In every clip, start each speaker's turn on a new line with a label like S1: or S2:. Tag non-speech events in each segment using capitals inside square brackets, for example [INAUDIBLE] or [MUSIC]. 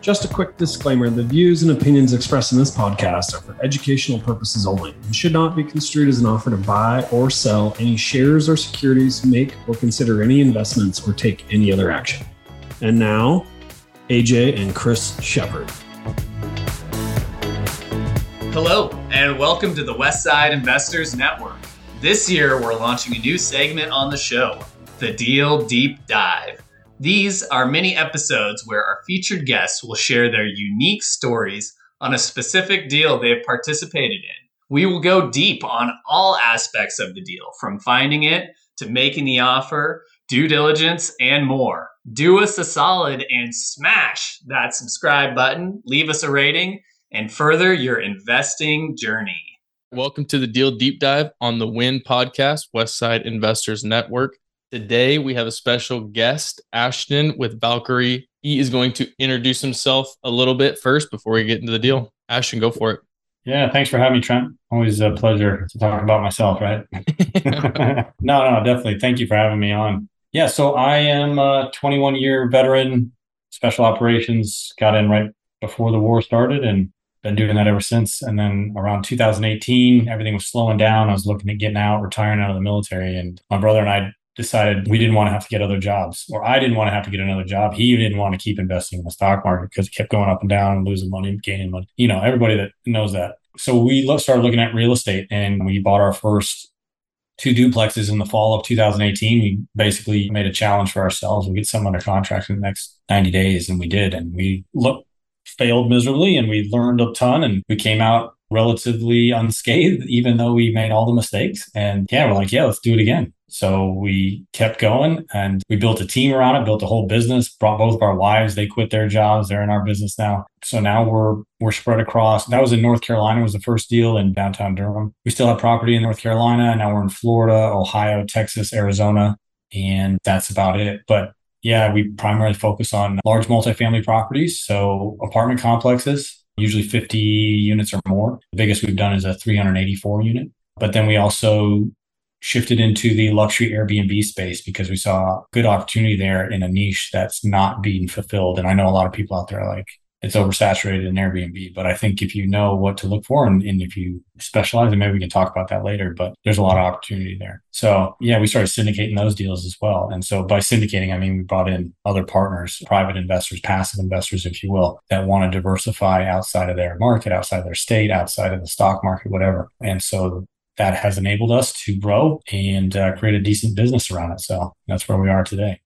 S1: Just a quick disclaimer the views and opinions expressed in this podcast are for educational purposes only and should not be construed as an offer to buy or sell any shares or securities, make or consider any investments, or take any other action. And now, AJ and Chris Shepard.
S2: Hello, and welcome to the Westside Investors Network. This year, we're launching a new segment on the show the Deal Deep Dive. These are mini episodes where our featured guests will share their unique stories on a specific deal they've participated in. We will go deep on all aspects of the deal, from finding it to making the offer, due diligence, and more. Do us a solid and smash that subscribe button, leave us a rating, and further your investing journey.
S3: Welcome to the Deal Deep Dive on the WIN podcast, Westside Investors Network. Today, we have a special guest, Ashton with Valkere. He is going to introduce himself a little bit first before we get into the deal. Ashton, go for it.
S4: Yeah, thanks for having me, Trent. Always a pleasure to talk about myself, right? [LAUGHS] [LAUGHS] no, no, definitely. Thank you for having me on. Yeah, so I am a 21 year veteran, special operations, got in right before the war started and been doing that ever since. And then around 2018, everything was slowing down. I was looking at getting out, retiring out of the military. And my brother and I decided we didn't want to have to get other jobs, or I didn't want to have to get another job. He didn't want to keep investing in the stock market because it kept going up and down and losing money, gaining money. You know, everybody that knows that. So we started looking at real estate and we bought our first two duplexes in the fall of 2018. We basically made a challenge for ourselves. We get some under contract in the next 90 days, and we did. And we looked failed miserably and we learned a ton and we came out relatively unscathed, even though we made all the mistakes. And yeah, we're like, yeah, let's do it again. So we kept going and we built a team around it, built a whole business, brought both of our wives, they quit their jobs, they're in our business now. So now we're we're spread across. That was in North Carolina, was the first deal in downtown Durham. We still have property in North Carolina. Now we're in Florida, Ohio, Texas, Arizona, and that's about it. But yeah, we primarily focus on large multifamily properties, so apartment complexes, usually 50 units or more. The biggest we've done is a 384 unit. But then we also shifted into the luxury Airbnb space because we saw good opportunity there in a niche that's not being fulfilled. And I know a lot of people out there are like, it's oversaturated in Airbnb. But I think if you know what to look for and, and, if you specialize, and maybe we can talk about that later, but there's a lot of opportunity there. So yeah, we started syndicating those deals as well. And so by syndicating, I mean, we brought in other partners, private investors, passive investors, if you will, that want to diversify outside of their market, outside of their state, outside of the stock market, whatever. And so that has enabled us to grow and uh, create a decent business around it. So that's where we are today.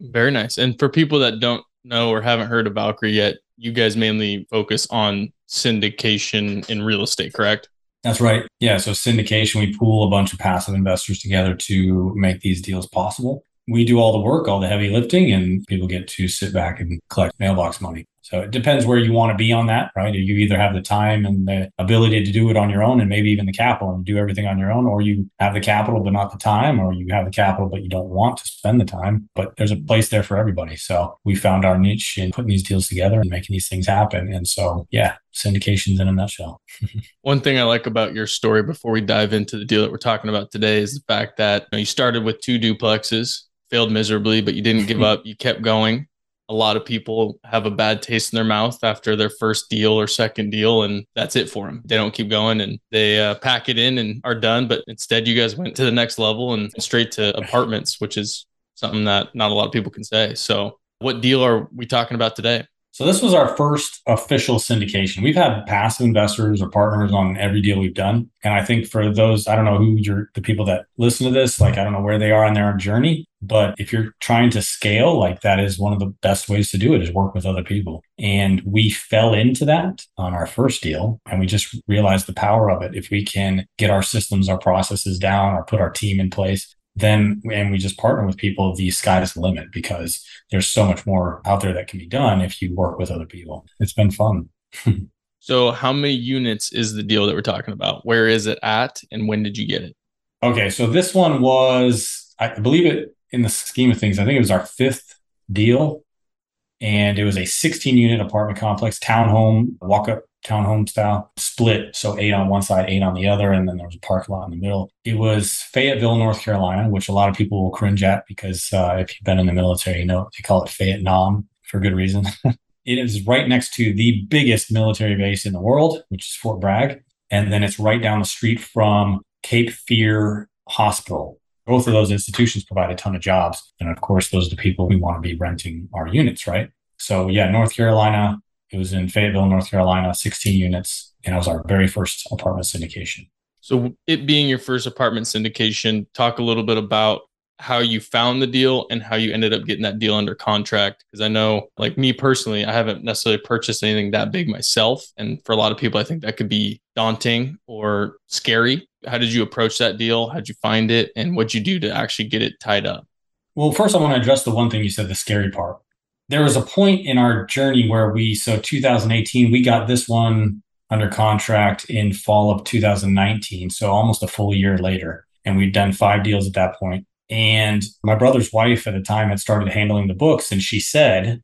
S3: Very nice. And for people that don't know or haven't heard of Valkere yet, you guys mainly focus on syndication in real estate, correct?
S4: That's right. Yeah. So syndication, we pool a bunch of passive investors together to make these deals possible. We do all the work, all the heavy lifting, and people get to sit back and collect mailbox money. So it depends where you want to be on that, right? You either have the time and the ability to do it on your own and maybe even the capital and do everything on your own, or you have the capital but not the time, or you have the capital but you don't want to spend the time. But there's a place there for everybody. So we found our niche in putting these deals together and making these things happen. And so, yeah, syndications in a nutshell. [LAUGHS]
S3: One thing I like about your story before we dive into the deal that we're talking about today is the fact that you, know, you started with two duplexes, failed miserably, but you didn't give [LAUGHS] up. You kept going a lot of people have a bad taste in their mouth after their first deal or second deal, and that's it for them. They don't keep going and they uh, pack it in and are done. But instead, you guys went to the next level and straight to apartments, which is something that not a lot of people can say. So, what deal are we talking about today?
S4: So this was our first official syndication. We've had passive investors or partners on every deal we've done. And I think for those, I don't know who you're the people that listen to this, like I don't know where they are on their journey, but if you're trying to scale, like that is one of the best ways to do it is work with other people. And we fell into that on our first deal and we just realized the power of it. If we can get our systems, our processes down or put our team in place, then and we just partner with people, the sky is the limit because there's so much more out there that can be done if you work with other people. It's been fun. [LAUGHS]
S3: so, how many units is the deal that we're talking about? Where is it at, and when did you get it?
S4: Okay, so this one was, I believe it in the scheme of things, I think it was our fifth deal. And it was a 16 unit apartment complex, townhome, walk up townhome style, split. So eight on one side, eight on the other. And then there was a parking lot in the middle. It was Fayetteville, North Carolina, which a lot of people will cringe at because uh, if you've been in the military, you know, they call it Fayette Nam for good reason. [LAUGHS] it is right next to the biggest military base in the world, which is Fort Bragg. And then it's right down the street from Cape Fear Hospital. Both of those institutions provide a ton of jobs. And of course, those are the people we want to be renting our units, right? So, yeah, North Carolina, it was in Fayetteville, North Carolina, 16 units. And it was our very first apartment syndication.
S3: So, it being your first apartment syndication, talk a little bit about how you found the deal and how you ended up getting that deal under contract. Because I know, like me personally, I haven't necessarily purchased anything that big myself. And for a lot of people, I think that could be daunting or scary. How did you approach that deal? How'd you find it? And what'd you do to actually get it tied up?
S4: Well, first, I want to address the one thing you said, the scary part. There was a point in our journey where we, so 2018, we got this one under contract in fall of 2019. So almost a full year later. And we'd done five deals at that point and my brother's wife at the time had started handling the books. And she said,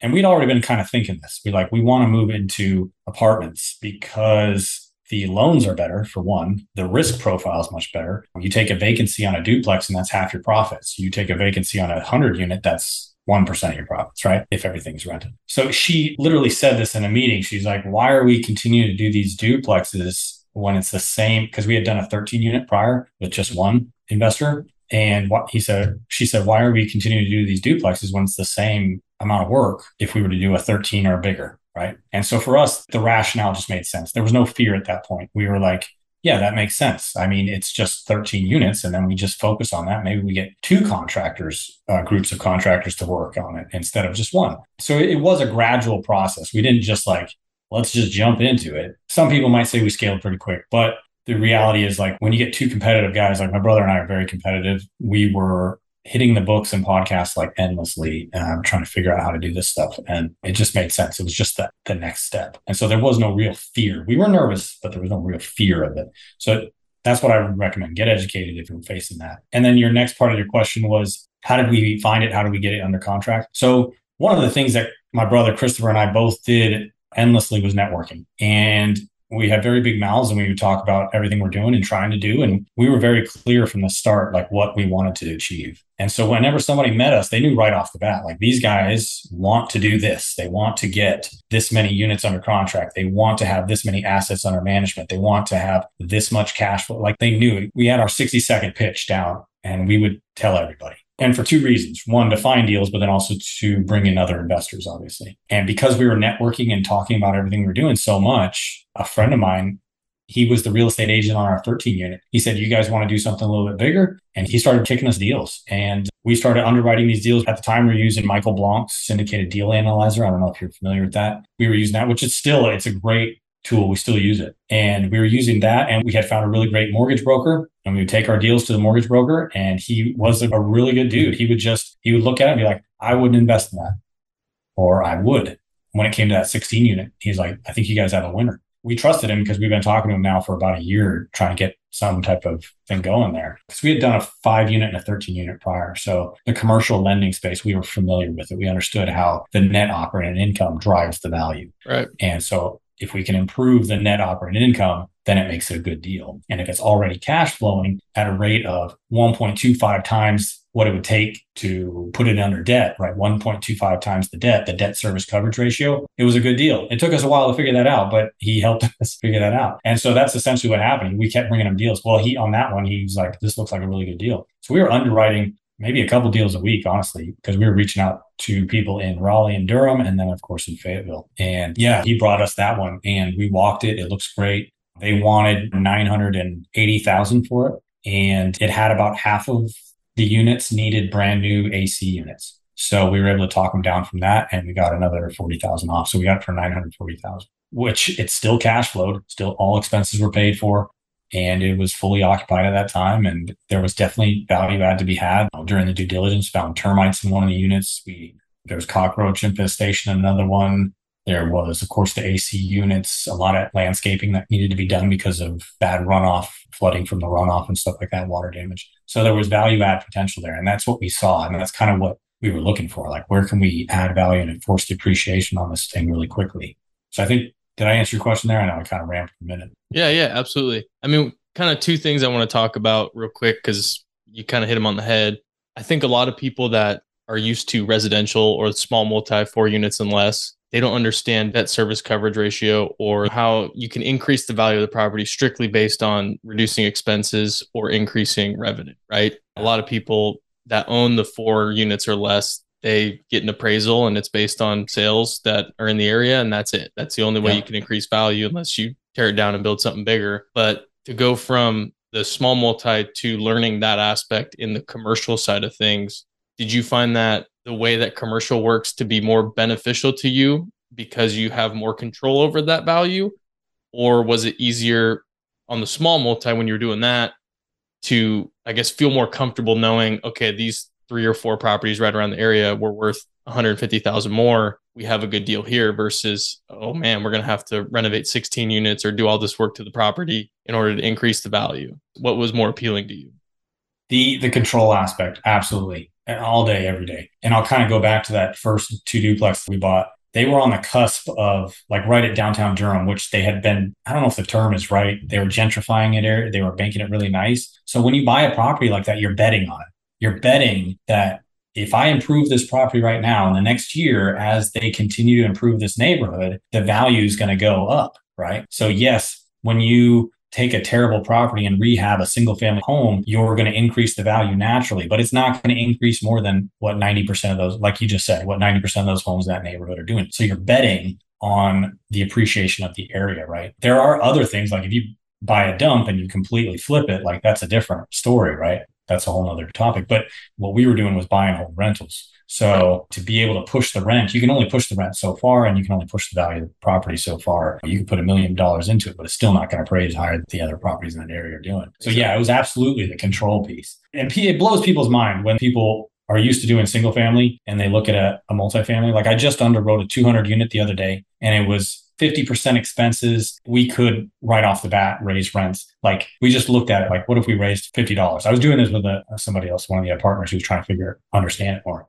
S4: and we'd already been kind of thinking this, we like, we want to move into apartments because the loans are better for one. The risk profile is much better. You take a vacancy on a duplex and that's half your profits. You take a vacancy on a hundred unit, that's 1% of your profits, right? If everything's rented. So she literally said this in a meeting. She's like, why are we continuing to do these duplexes when it's the same? Because we had done a 13 unit prior with just mm-hmm. one investor. And what he said, she said, why are we continuing to do these duplexes when it's the same amount of work if we were to do a 13 or bigger? Right. And so for us, the rationale just made sense. There was no fear at that point. We were like, yeah, that makes sense. I mean, it's just 13 units, and then we just focus on that. Maybe we get two contractors, uh, groups of contractors to work on it instead of just one. So it, was a gradual process. We didn't just like, let's just jump into it. Some people might say we scaled pretty quick, but the reality is like when you get two competitive guys, like my brother and I are very competitive. We were hitting the books and podcasts like endlessly, um, trying to figure out how to do this stuff. And it just made sense. It was just the, the next step. And so there was no real fear. We were nervous, but there was no real fear of it. So that's what I would recommend. Get educated if you're facing that. And then your next part of your question was how did we find it? How did we get it under contract? So one of the things that my brother Christopher and I both did endlessly was networking. And we had very big mouths and we would talk about everything we're doing and trying to do. And we were very clear from the start, like what we wanted to achieve. And so whenever somebody met us, they knew right off the bat, like these guys want to do this. They want to get this many units under contract. They want to have this many assets under management. They want to have this much cash flow. Like they knew we had our 60 second pitch down and we would tell everybody and for two reasons. One to find deals but then also to bring in other investors obviously. And because we were networking and talking about everything we were doing so much a friend of mine he was the real estate agent on our 13 unit. He said you guys want to do something a little bit bigger? And he started kicking us deals. And we started underwriting these deals. At the time we were using Michael Blank's syndicated deal analyzer. I don't know if you're familiar with that. We were using that which is still it's a great tool. We still use it. And we were using that and we had found a really great mortgage broker and we would take our deals to the mortgage broker and he was a really good dude. He would just, he would look at it and be like, I wouldn't invest in that. Or I would. When it came to that 16 unit, he's like, I think you guys have a winner. We trusted him because we've been talking to him now for about a year trying to get some type of thing going there. Because we had done a five unit and a 13 unit prior. So the commercial lending space, we were familiar with it. We understood how the net operating income drives the value.
S3: Right.
S4: And so if we can improve the net operating income, then it makes it a good deal. And if it's already cash flowing at a rate of 1.25 times what it would take to put it under debt, right? 1.25 times the debt, the debt service coverage ratio, it was a good deal. It took us a while to figure that out, but he [LAUGHS] helped us figure that out. And so that's essentially what happened. We kept bringing him deals. Well, he on that one, he was like, this looks like a really good deal. So we were underwriting maybe a couple deals a week, honestly, because we were reaching out to people in Raleigh and Durham, and then of course in Fayetteville. And yeah, he brought us that one, and we walked it. It looks great. They wanted nine hundred and eighty thousand for it, and it had about half of the units needed brand new AC units. So we were able to talk them down from that, and we got another forty thousand off. So we got it for nine hundred forty thousand, which it's still cash flowed. Still, all expenses were paid for and it was fully occupied at that time. And there was definitely value add to be had during the due diligence. Found termites in one of the units. We there was cockroach infestation in another one. There was, of course, the AC units, a lot of landscaping that needed to be done because of bad runoff, flooding from the runoff and stuff like that, water damage. So there was value add potential there. And that's what we saw. And that's kind of what we were looking for. Like, where can we add value and enforce depreciation on this thing really quickly? So I think, did I answer your question there? I know I kind of for a minute.
S3: Yeah, yeah, absolutely. I mean, kind of two things I want to talk about real quick because you kind of hit them on the head. I think a lot of people that are used to residential or small multi four units and less, they don't understand debt service coverage ratio or how you can increase the value of the property strictly based on reducing expenses or increasing revenue, right? A lot of people that own the four units or less, they get an appraisal and it's based on sales that are in the area and that's it. That's the only way yeah. you can increase value unless you tear it down and build something bigger. But to go from the small multi to learning that aspect in the commercial side of things, did you find that the way that commercial works to be more beneficial to you because you have more control over that value? Or was it easier on the small multi when you're doing that to, I guess, feel more comfortable knowing, okay, these three or four properties right around the area were worth 150,000 more. We have a good deal here versus, oh man, we're going to have to renovate 16 units or do all this work to the property in order to increase the value. What was more appealing to you?
S4: The the control aspect, absolutely. All day, every day. And I'll kind of go back to that first two duplex we bought. They were on the cusp of like right at downtown Durham, which they had been, I don't know if the term is right. They were gentrifying it, they were making it really nice. So when you buy a property like that, you're betting on it you're betting that if I improve this property right now in the next year, as they continue to improve this neighborhood, the value is going to go up, right? So, yes, when you take a terrible property and rehab a single family home, you're going to increase the value naturally, but it's not going to increase more than what 90% of those, like you just said, what 90% of those homes in that neighborhood are doing. So, you're betting on the appreciation of the area, right? There are other things like if you buy a dump and you completely flip it, like that's a different story, right? That's a whole other topic. But what we were doing was buying home rentals. So to be able to push the rent, you can only push the rent so far and you can only push the value of the property so far. You can put a million dollars into it, but it's still not going to appraise higher than the other properties in that area are doing. So yeah, it was absolutely the control piece. And it blows people's mind when people are used to doing single family and they look at a, a multifamily. Like I just underwrote a 200 unit the other day and it was 50% expenses, we could right off the bat raise rents. Like we just looked at it like, what if we raised $50? I was doing this with a, somebody else, one of the partners who was trying to figure, out understand it more.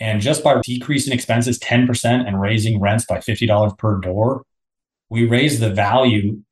S4: And just by decreasing expenses 10% and raising rents by $50 per door, we raised the value,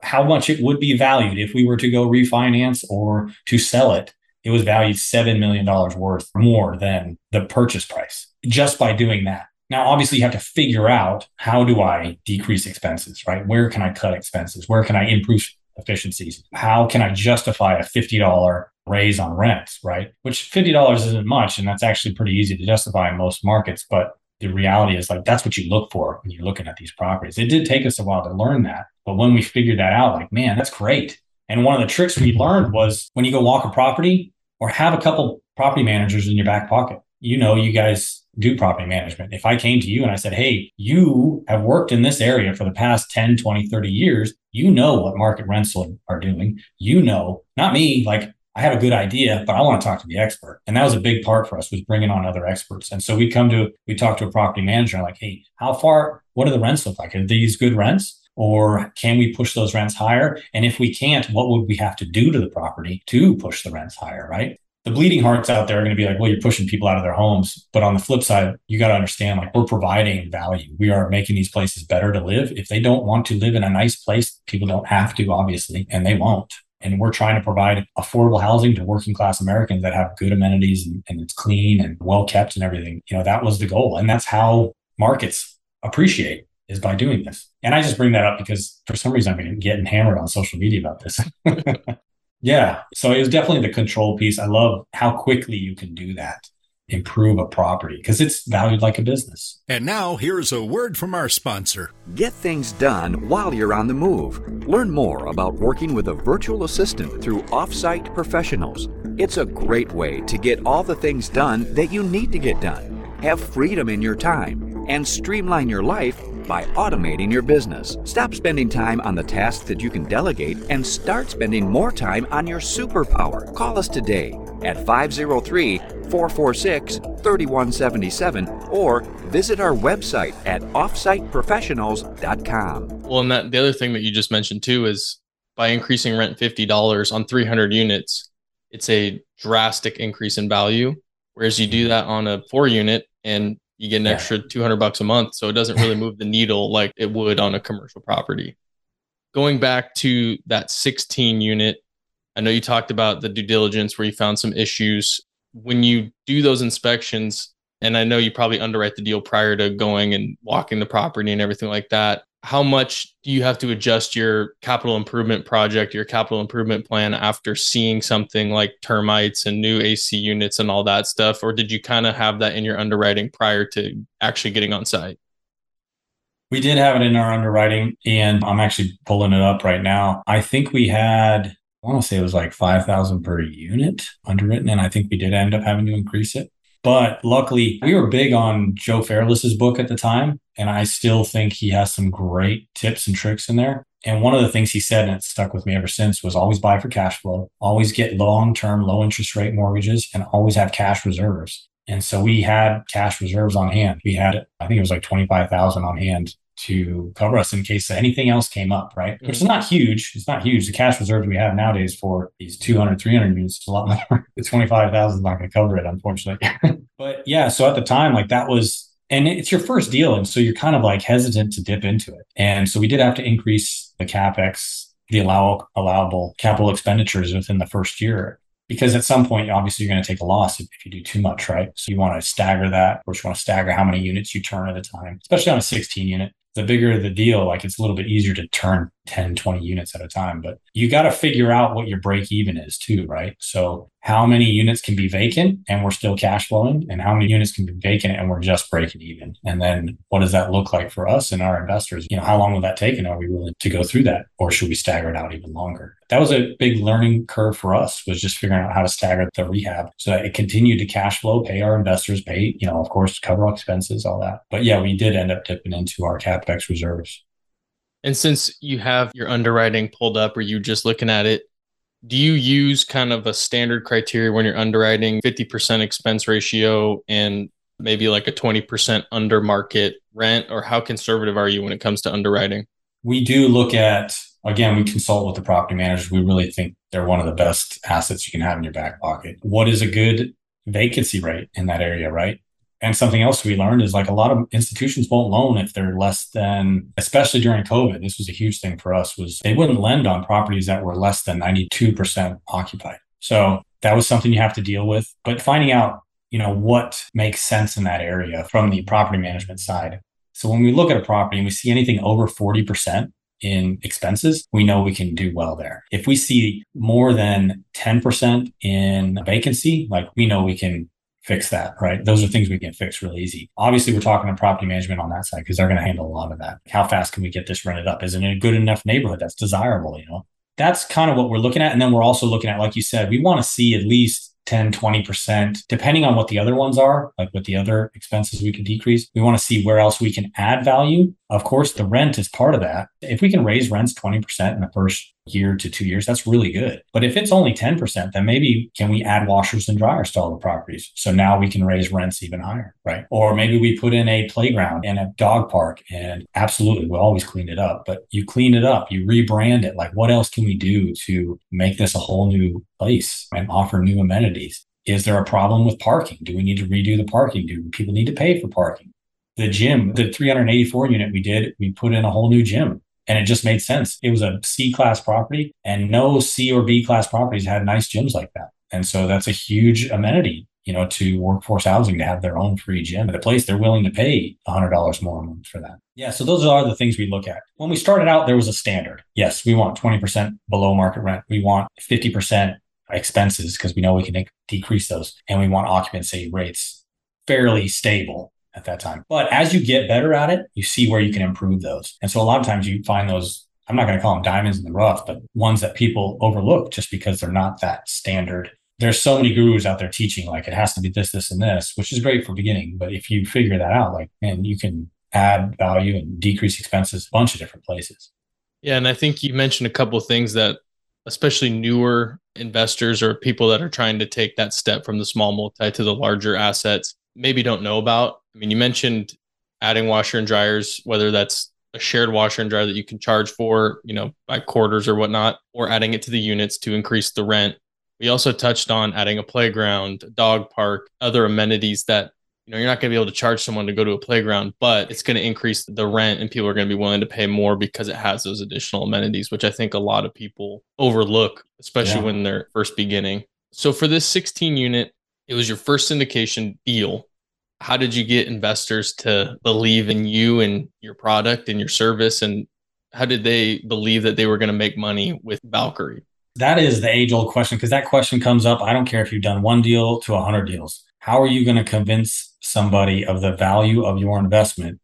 S4: how much it would be valued if we were to go refinance or to sell it. It was valued $7 million worth more than the purchase price just by doing that. Now, obviously, you have to figure out how do I decrease expenses, right? Where can I cut expenses? Where can I improve efficiencies? How can I justify a $50 raise on rents, right? Which $50 isn't much. And that's actually pretty easy to justify in most markets. But the reality is like that's what you look for when you're looking at these properties. It did take us a while to learn that. But when we figured that out, like, man, that's great. And one of the tricks we learned was when you go walk a property or have a couple property managers in your back pocket. You know, you guys do property management. If I came to you and I said, Hey, you have worked in this area for the past 10, 20, 30 years, you know what market rents are doing. You know, not me, like I have a good idea, but I want to talk to the expert. And that was a big part for us was bringing on other experts. And so we come to, we talk to a property manager like, Hey, how far, what do the rents look like? Are these good rents? Or can we push those rents higher? And if we can't, what would we have to do to the property to push the rents higher? Right the bleeding hearts out there are going to be like, well, you're pushing people out of their homes. But on the flip side, you got to understand like we're providing value. We are making these places better to live. If they don't want to live in a nice place, people don't have to, obviously, and they won't. And we're trying to provide affordable housing to working class Americans that have good amenities and, and it's clean and well kept and everything. You know, that was the goal. And that's how markets appreciate is by doing this. And I just bring that up because for some reason I'm getting hammered on social media about this. [LAUGHS] Yeah. So it was definitely the control piece. I love how quickly you can do that, improve a property because it's valued like a business.
S5: And now here's a word from our sponsor.
S6: Get things done while you're on the move. Learn more about working with a virtual assistant through offsite professionals. It's a great way to get all the things done that you need to get done. Have freedom in your time and streamline your life by automating your business. Stop spending time on the tasks that you can delegate and start spending more time on your superpower. Call us today at 503 446 3177 or visit our website at offsiteprofessionals.com.
S3: Well, and that the other thing that you just mentioned too is by increasing rent $50 on 300 units, it's a drastic increase in value. Whereas you do that on a four unit and you get an
S4: Yeah.
S3: extra 200 bucks a month. So it doesn't really move the needle like it would on a commercial property. Going back to that 16 unit, I know you talked about the due diligence where you found some issues. When you do those inspections, and I know you probably underwrite the deal prior to going and walking the property and everything like that. How much do you have to adjust your capital improvement project, your capital improvement plan after seeing something like termites and new AC units and all that stuff? Or did you kind of have that in your underwriting prior to actually getting on site?
S4: We did have it in our underwriting, and I'm actually pulling it up right now. I think we had, I want to say it was like 5,000 per unit underwritten, and I think we did end up having to increase it. But luckily, we were big on Joe Fairless's book at the time, and I still think he has some great tips and tricks in there. And one of the things he said, and it stuck with me ever since, was always buy for cash flow, always get long term, low interest rate mortgages, and always have cash reserves. And so we had cash reserves on hand. We had, I think it was like 25,000 on hand to cover us in case anything else came up, right? Which is mm-hmm. not huge. It's not huge. The cash reserves we have nowadays for these 200, 300 units is a lot more. [LAUGHS] The 25,000 is not going to cover it, unfortunately. [LAUGHS] but yeah, so at the time, like that was, and it's your first deal. And so you're kind of like hesitant to dip into it. And so we did have to increase the CapEx, the allow, allowable capital expenditures within the first year because at some point obviously you're going to take a loss if, if you do too much right so you want to stagger that or you want to stagger how many units you turn at a time especially on a 16 unit the bigger the deal like it's a little bit easier to turn 10 20 units at a time but you got to figure out what your break even is too right? So how many units can be vacant and we're still cash flowing and how many units can be vacant and we're just breaking even? And then what does that look like for us and our investors? You know how long will that take and are we willing to go through that or should we stagger it out even longer? That was a big learning curve for us was just figuring out how to stagger the rehab so that it continued to cash flow pay our investors pay you know of course cover all expenses all that. But yeah we did end up dipping into our capex reserves
S3: And since you have your underwriting pulled up or you just looking at it, do you use kind of a standard criteria when you're underwriting 50% expense ratio and maybe like a 20% under market rent? Or how conservative are you when it comes to underwriting?
S4: we do look at again we consult with the property managers. We really think they're one of the best assets you can have in your back pocket. What is a good vacancy rate in that area right and something else we learned is like a lot of institutions won't loan if they're less than especially during covid this was a huge thing for us was they wouldn't lend on properties that were less than 92% occupied. So that was something you have to deal with. But finding out you know what makes sense in that area from the property management side. So when we look at a property and we see anything over 40% in expenses, we know we can do well there. If we see more than 10% in vacancy, like we know we can fix that, right? Those are things we can fix really easy. Obviously, we're talking to property management on that side because they're going to handle a lot of that. How fast can we get this rented up? Is it in a good enough neighborhood that's desirable, you know? That's kind of what we're looking at. And then we're also looking at, like you said, we want to see at least 10, 20%, depending on what the other ones are, like what the other expenses we can decrease. We want to see where else we can add value. Of course, the rent is part of that. If we can raise rents 20% in the first year to two years, that's really good. But if it's only 10%, then maybe can we add washers and dryers to all the properties? So now we can raise rents even higher, right? Or maybe we put in a playground and a dog park and absolutely we'll always clean it up, but you clean it up, you rebrand it. Like what else can we do to make this a whole new place and offer new amenities? Is there a problem with parking? Do we need to redo the parking? Do people need to pay for parking? The gym, the 384 unit we did, we put in a whole new gym and it just made sense. It was a C class property and no C or B class properties had nice gyms like that. And so that's a huge amenity, you know, to workforce housing to have their own free gym at a place they're willing to pay $100 more a month for that. Yeah. So those are the things we look at. When we started out, there was a standard. Yes, we want 20% below market rent. We want 50% expenses because we know we can decrease those and we want occupancy rates fairly stable at that time. But as you get better at it, you see where you can improve those. And so a lot of times you find those, I'm not going to call them diamonds in the rough, but ones that people overlook just because they're not that standard. There's so many gurus out there teaching like it has to be this, this, and this, which is great for beginning. But if you figure that out, like, and you can add value and decrease expenses a bunch of different places.
S3: Yeah, and I think you mentioned a couple of things that especially newer investors or people that are trying to take that step from the small multi to the larger assets maybe don't know about? I mean, you mentioned adding washer and dryers, whether that's a shared washer and dryer that you can charge for, you know, by quarters or whatnot, or adding it to the units to increase the rent. We also touched on adding a playground, a dog park, other amenities that you know you're not going to be able to charge someone to go to a playground, but it's going to increase the rent and people are going to be willing to pay more because it has those additional amenities, which I think a lot of people overlook, especially yeah. when they're first beginning. So for this 16 unit, it was your first syndication deal. How did you get investors to believe in you and your product and your service? And how did they believe that they were going to make money with valkere?
S4: That is the age old question because that question comes up i don't care if you've done one deal to 100 deals. How are you going to convince somebody of the value of your investment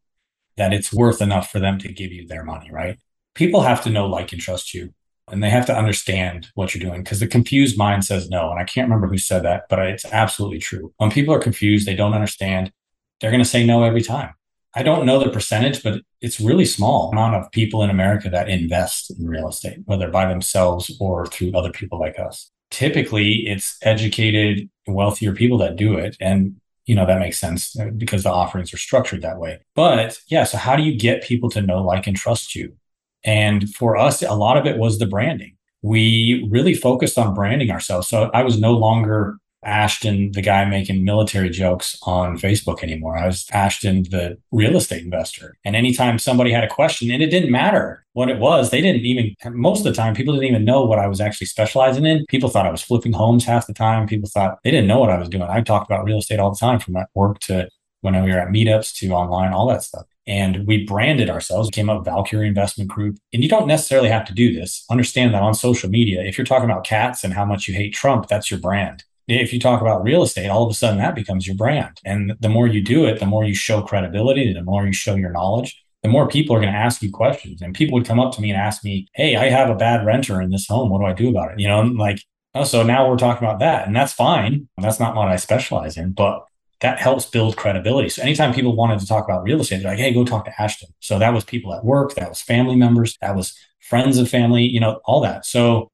S4: that it's worth enough for them to give you their money right? People have to know like and trust you and they have to understand what you're doing because the confused mind says no. And I can't remember who said that, but it's absolutely true. When people are confused, they don't understand, they're going to say no every time. I don't know the percentage, but it's really small amount of people in America that invest in real estate, whether by themselves or through other people like us. Typically, it's educated, wealthier people that do it. And you know that makes sense uh, because the offerings are structured that way. But yeah, so how do you get people to know, like, and trust you? And for us, a lot of it was the branding. We really focused on branding ourselves. So I was no longer Ashton, the guy making military jokes on Facebook anymore. I was Ashton, the real estate investor. And anytime somebody had a question, and it didn't matter what it was, they didn't even, most of the time, people didn't even know what I was actually specializing in. People thought I was flipping homes half the time. People thought they didn't know what I was doing. I talked about real estate all the time from that work to when we were at meetups to online, all that stuff and we branded ourselves, we came up Valkere Investment Group. And you don't necessarily have to do this. Understand that on social media, if you're talking about cats and how much you hate Trump, that's your brand. If you talk about real estate, all of a sudden that becomes your brand. And the more you do it, the more you show credibility, the more you show your knowledge, the more people are going to ask you questions. And people would come up to me and ask me, Hey, I have a bad renter in this home. What do I do about it? You know, like, oh, so now we're talking about that. And that's fine. That's not what I specialize in. But that helps build credibility. So anytime people wanted to talk about real estate, they're like, hey, go talk to Ashton. So that was people at work, that was family members, that was friends of family, you know, all that. So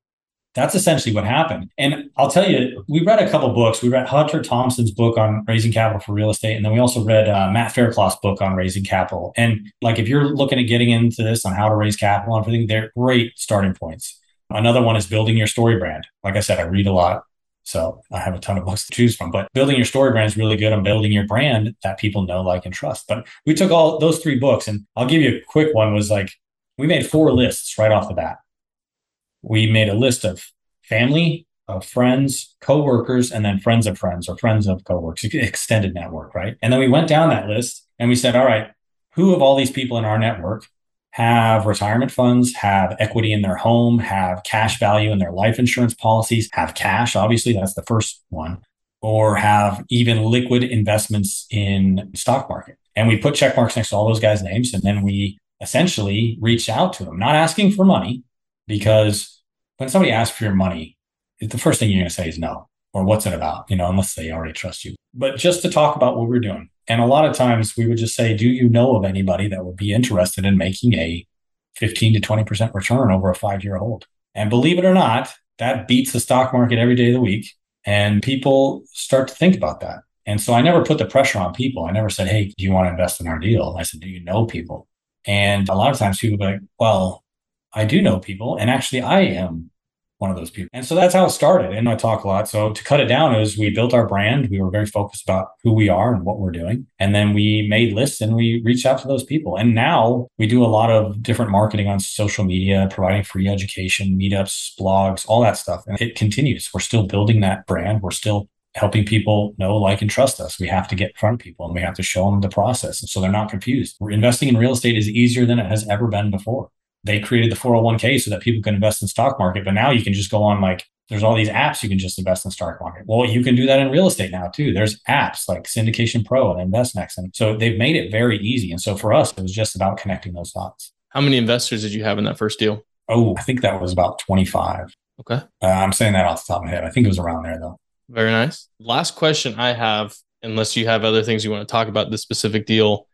S4: that's essentially what happened. And I'll tell you, we read a couple books. We read Hunter Thompson's book on raising capital for real estate. And then we also read uh, Matt Faircloth's book on raising capital. And like, if you're looking at getting into this on how to raise capital and everything, they're great starting points. Another one is building your story brand. Like I said, I read a lot. So I have a ton of books to choose from. But building your story brand is really good on building your brand that people know, like, and trust. But we took all those three books, and I'll give you a quick one. Was like we made four lists right off the bat. We made a list of family, of friends, coworkers, and then friends of friends or friends of coworkers, extended network, right? And then we went down that list and we said, all right, who of all these people in our network have retirement funds, have equity in their home, have cash value in their life insurance policies, have cash, obviously, that's the first one, or have even liquid investments in stock market. And we put check marks next to all those guys' names. And then we essentially reach out to them, not asking for money, because when somebody asks for your money, the first thing you're going to say is no, or what's it about, you know, unless they already trust you. But just to talk about what we're doing. And a lot of times we would just say, Do you know of anybody that would be interested in making a 15 to 20% return over a five year hold? And believe it or not, that beats the stock market every day of the week. And people start to think about that. And so I never put the pressure on people. I never said, Hey, do you want to invest in our deal? I said, Do you know people? And a lot of times people be like, Well, I do know people. And actually, I am one of those people. And so that's how it started. And I talk a lot. So to cut it down is we built our brand. We were very focused about who we are and what we're doing. And then we made lists and we reached out to those people. And now we do a lot of different marketing on social media, providing free education, meetups, blogs, all that stuff. And it continues. We're still building that brand. We're still helping people know, like, and trust us. We have to get in front of people and we have to show them the process. And so they're not confused. We're investing in real estate is easier than it has ever been before they created the 401k so that people can invest in stock market. But now you can just go on like there's all these apps you can just invest in stock market. Well, you can do that in real estate now too. There's apps like Syndication Pro and InvestNext. And so they've made it very easy. And so for us, it was just about connecting those dots.
S3: How many investors did you have in that first deal?
S4: Oh, I think that was about 25.
S3: Okay.
S4: Uh, I'm saying that off the top of my head. I think it was around there though.
S3: Very nice. Last question I have, unless you have other things you want to talk about this specific deal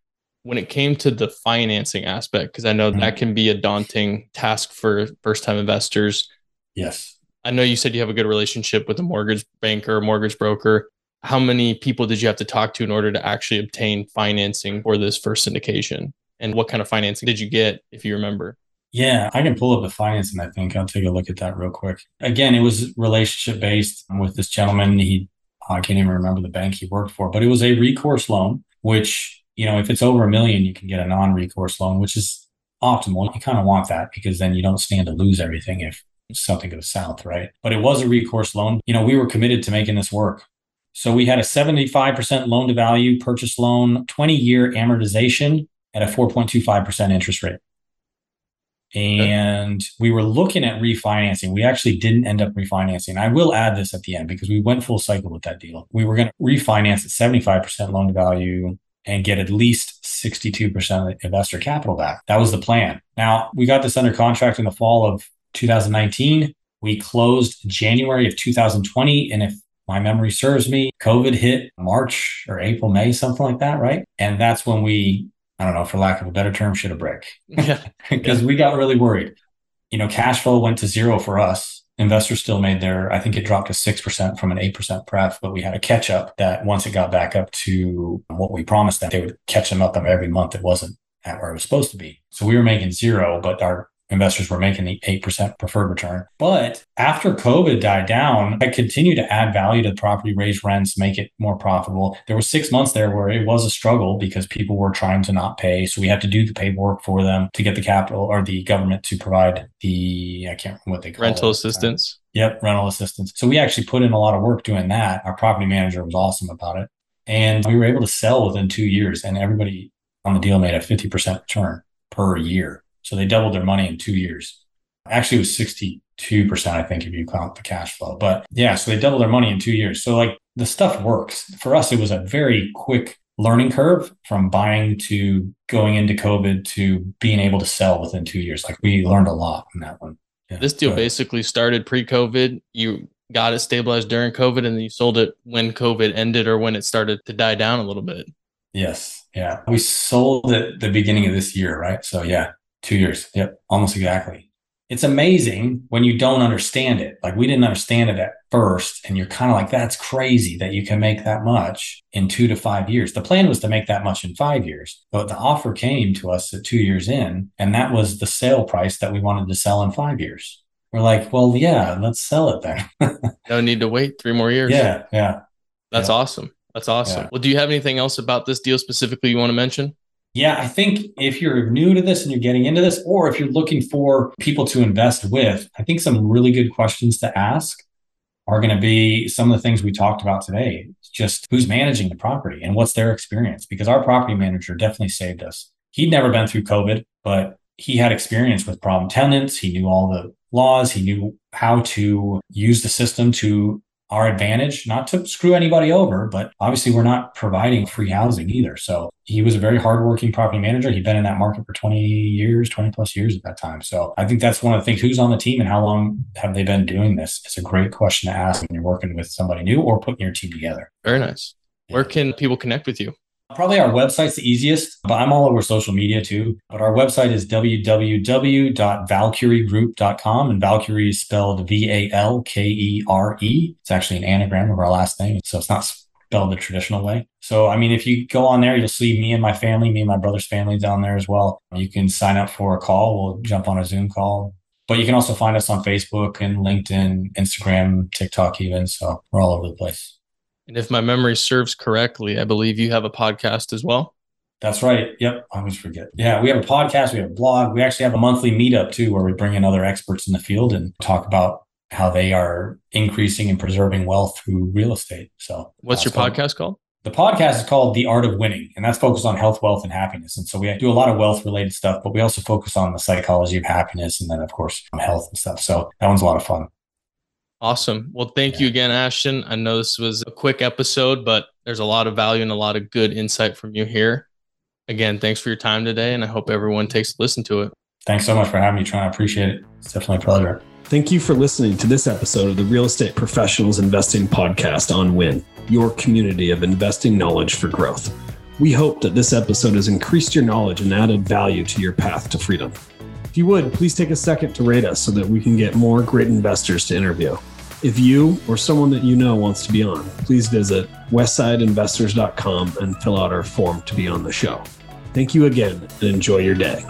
S3: when it came to the financing aspect, because I know mm-hmm. that can be a daunting task for first time investors.
S4: Yes.
S3: I know you said you have a good relationship with a mortgage banker, mortgage broker. How many people did you have to talk to in order to actually obtain financing for this first syndication? And what kind of financing did you get, if you remember?
S4: Yeah, I can pull up the financing. I think I'll take a look at that real quick. Again, it was relationship based with this gentleman. He, I can't even remember the bank he worked for, but it was a recourse loan, which, you know, if it's over a million, you can get a non recourse loan, which is optimal. You kind of want that because then you don't stand to lose everything if something goes south, right? But it was a recourse loan. You know, we were committed to making this work. So we had a 75% loan to value purchase loan, 20 year amortization at a 4.25% interest rate. And we were looking at refinancing. We actually didn't end up refinancing. I will add this at the end because we went full cycle with that deal. We were going to refinance at 75% loan to value and get at least 62% of investor capital back. That was the plan. Now, we got this under contract in the fall of 2019. We closed January of 2020. And if my memory serves me, COVID hit March or April, May, something like that, right? And that's when we I don't know, for lack of a better term, shit a brick.
S3: Yeah. [LAUGHS]
S4: Because we got really worried. You know, cash flow went to zero for us. Investors still made their, I think it dropped to 6% from an 8% pref, but we had a catch up that once it got back up to what we promised them, they would catch them up every month. It wasn't at where it was supposed to be. So we were making zero, but our investors were making the 8% preferred return. But after COVID died down, I continued to add value to the property, raise rents, make it more profitable. There were six months there where it was a struggle because people were trying to not pay. So we had to do the paperwork for them to get the capital or the government to provide the, I can't remember what they call
S3: rental
S4: it.
S3: assistance.
S4: Yep, rental assistance. So we actually put in a lot of work doing that. Our property manager was awesome about it. And we were able to sell within two years, and everybody on the deal made a 50% return per year. So they doubled their money in two years. Actually, it was 62%, I think, if you count the cash flow. But yeah, so they doubled their money in two years. So like the stuff works. For us, it was a very quick learning curve from buying to going into COVID to being able to sell within two years. Like we learned a lot in that one.
S3: Yeah, this deal basically started pre COVID. You got it stabilized during COVID and then you sold it when COVID ended or when it started to die down a little bit.
S4: Yes. Yeah. We sold it the beginning of this year, right? So yeah, Two years. Yep. Almost exactly. It's amazing when you don't understand it. Like we didn't understand it at first. And you're kind of like, that's crazy that you can make that much in two to five years. The plan was to make that much in five years, but the offer came to us at two years in. And that was the sale price that we wanted to sell in five years. We're like, well, yeah, let's sell it then. [LAUGHS]
S3: no need to wait three more years.
S4: Yeah. Yeah.
S3: That's
S4: yeah.
S3: awesome. That's awesome.
S4: Yeah.
S3: Well, do you have anything else about this deal specifically you want to mention?
S4: Yeah, I think if you're new to this and you're getting into this, or if you're looking for people to invest with, I think some really good questions to ask are going to be some of the things we talked about today. Just who's managing the property and what's their experience? Because our property manager definitely saved us. He'd never been through COVID, but he had experience with problem tenants. He knew all the laws. He knew how to use the system to our advantage, not to screw anybody over, but obviously we're not providing free housing either. So he was a very hardworking property manager. He'd been in that market for 20 years, 20 plus years at that time. So I think that's one of the things who's on the team and how long have they been doing this? It's a great question to ask when you're working with somebody new or putting your team together.
S3: Very nice. Where can people connect with you?
S4: Probably our website's the easiest, but I'm all over social media too. But our website is www.valkeregroup.com and Valkere is spelled V A L K E R E. It's actually an anagram of our last name. So it's not spelled the traditional way. So, I mean, if you go on there, you'll see me and my family, me and my brother's family down there as well. You can sign up for a call. We'll jump on a Zoom call. But you can also find us on Facebook and LinkedIn, Instagram, TikTok, even. So we're all over the place.
S3: And if my memory serves correctly, I believe you have a podcast as well.
S4: That's right. Yep. I always forget. Yeah. We have a podcast. We have a blog. We actually have a monthly meetup too, where we bring in other experts in the field and talk about how they are increasing and preserving wealth through real estate. So,
S3: what's your podcast called?
S4: The podcast is called The Art of Winning, and that's focused on health, wealth, and happiness. And so we do a lot of wealth related stuff, but we also focus on the psychology of happiness and then, of course, health and stuff. So that one's a lot of fun.
S3: Awesome. Well, thank yeah. you again, Ashton. I know this was a quick episode, but there's a lot of value and a lot of good insight from you here. Again, thanks for your time today, and I hope everyone takes a listen to it.
S4: Thanks so much for having me, Trent. I appreciate it. It's definitely a pleasure.
S1: Thank you for listening to this episode of the Real Estate Professionals Investing Podcast on Win, your community of investing knowledge for growth. We hope that this episode has increased your knowledge and added value to your path to freedom. If you would, please take a second to rate us so that we can get more great investors to interview. If you or someone that you know wants to be on, please visit westsideinvestors.com and fill out our form to be on the show. Thank you again and enjoy your day.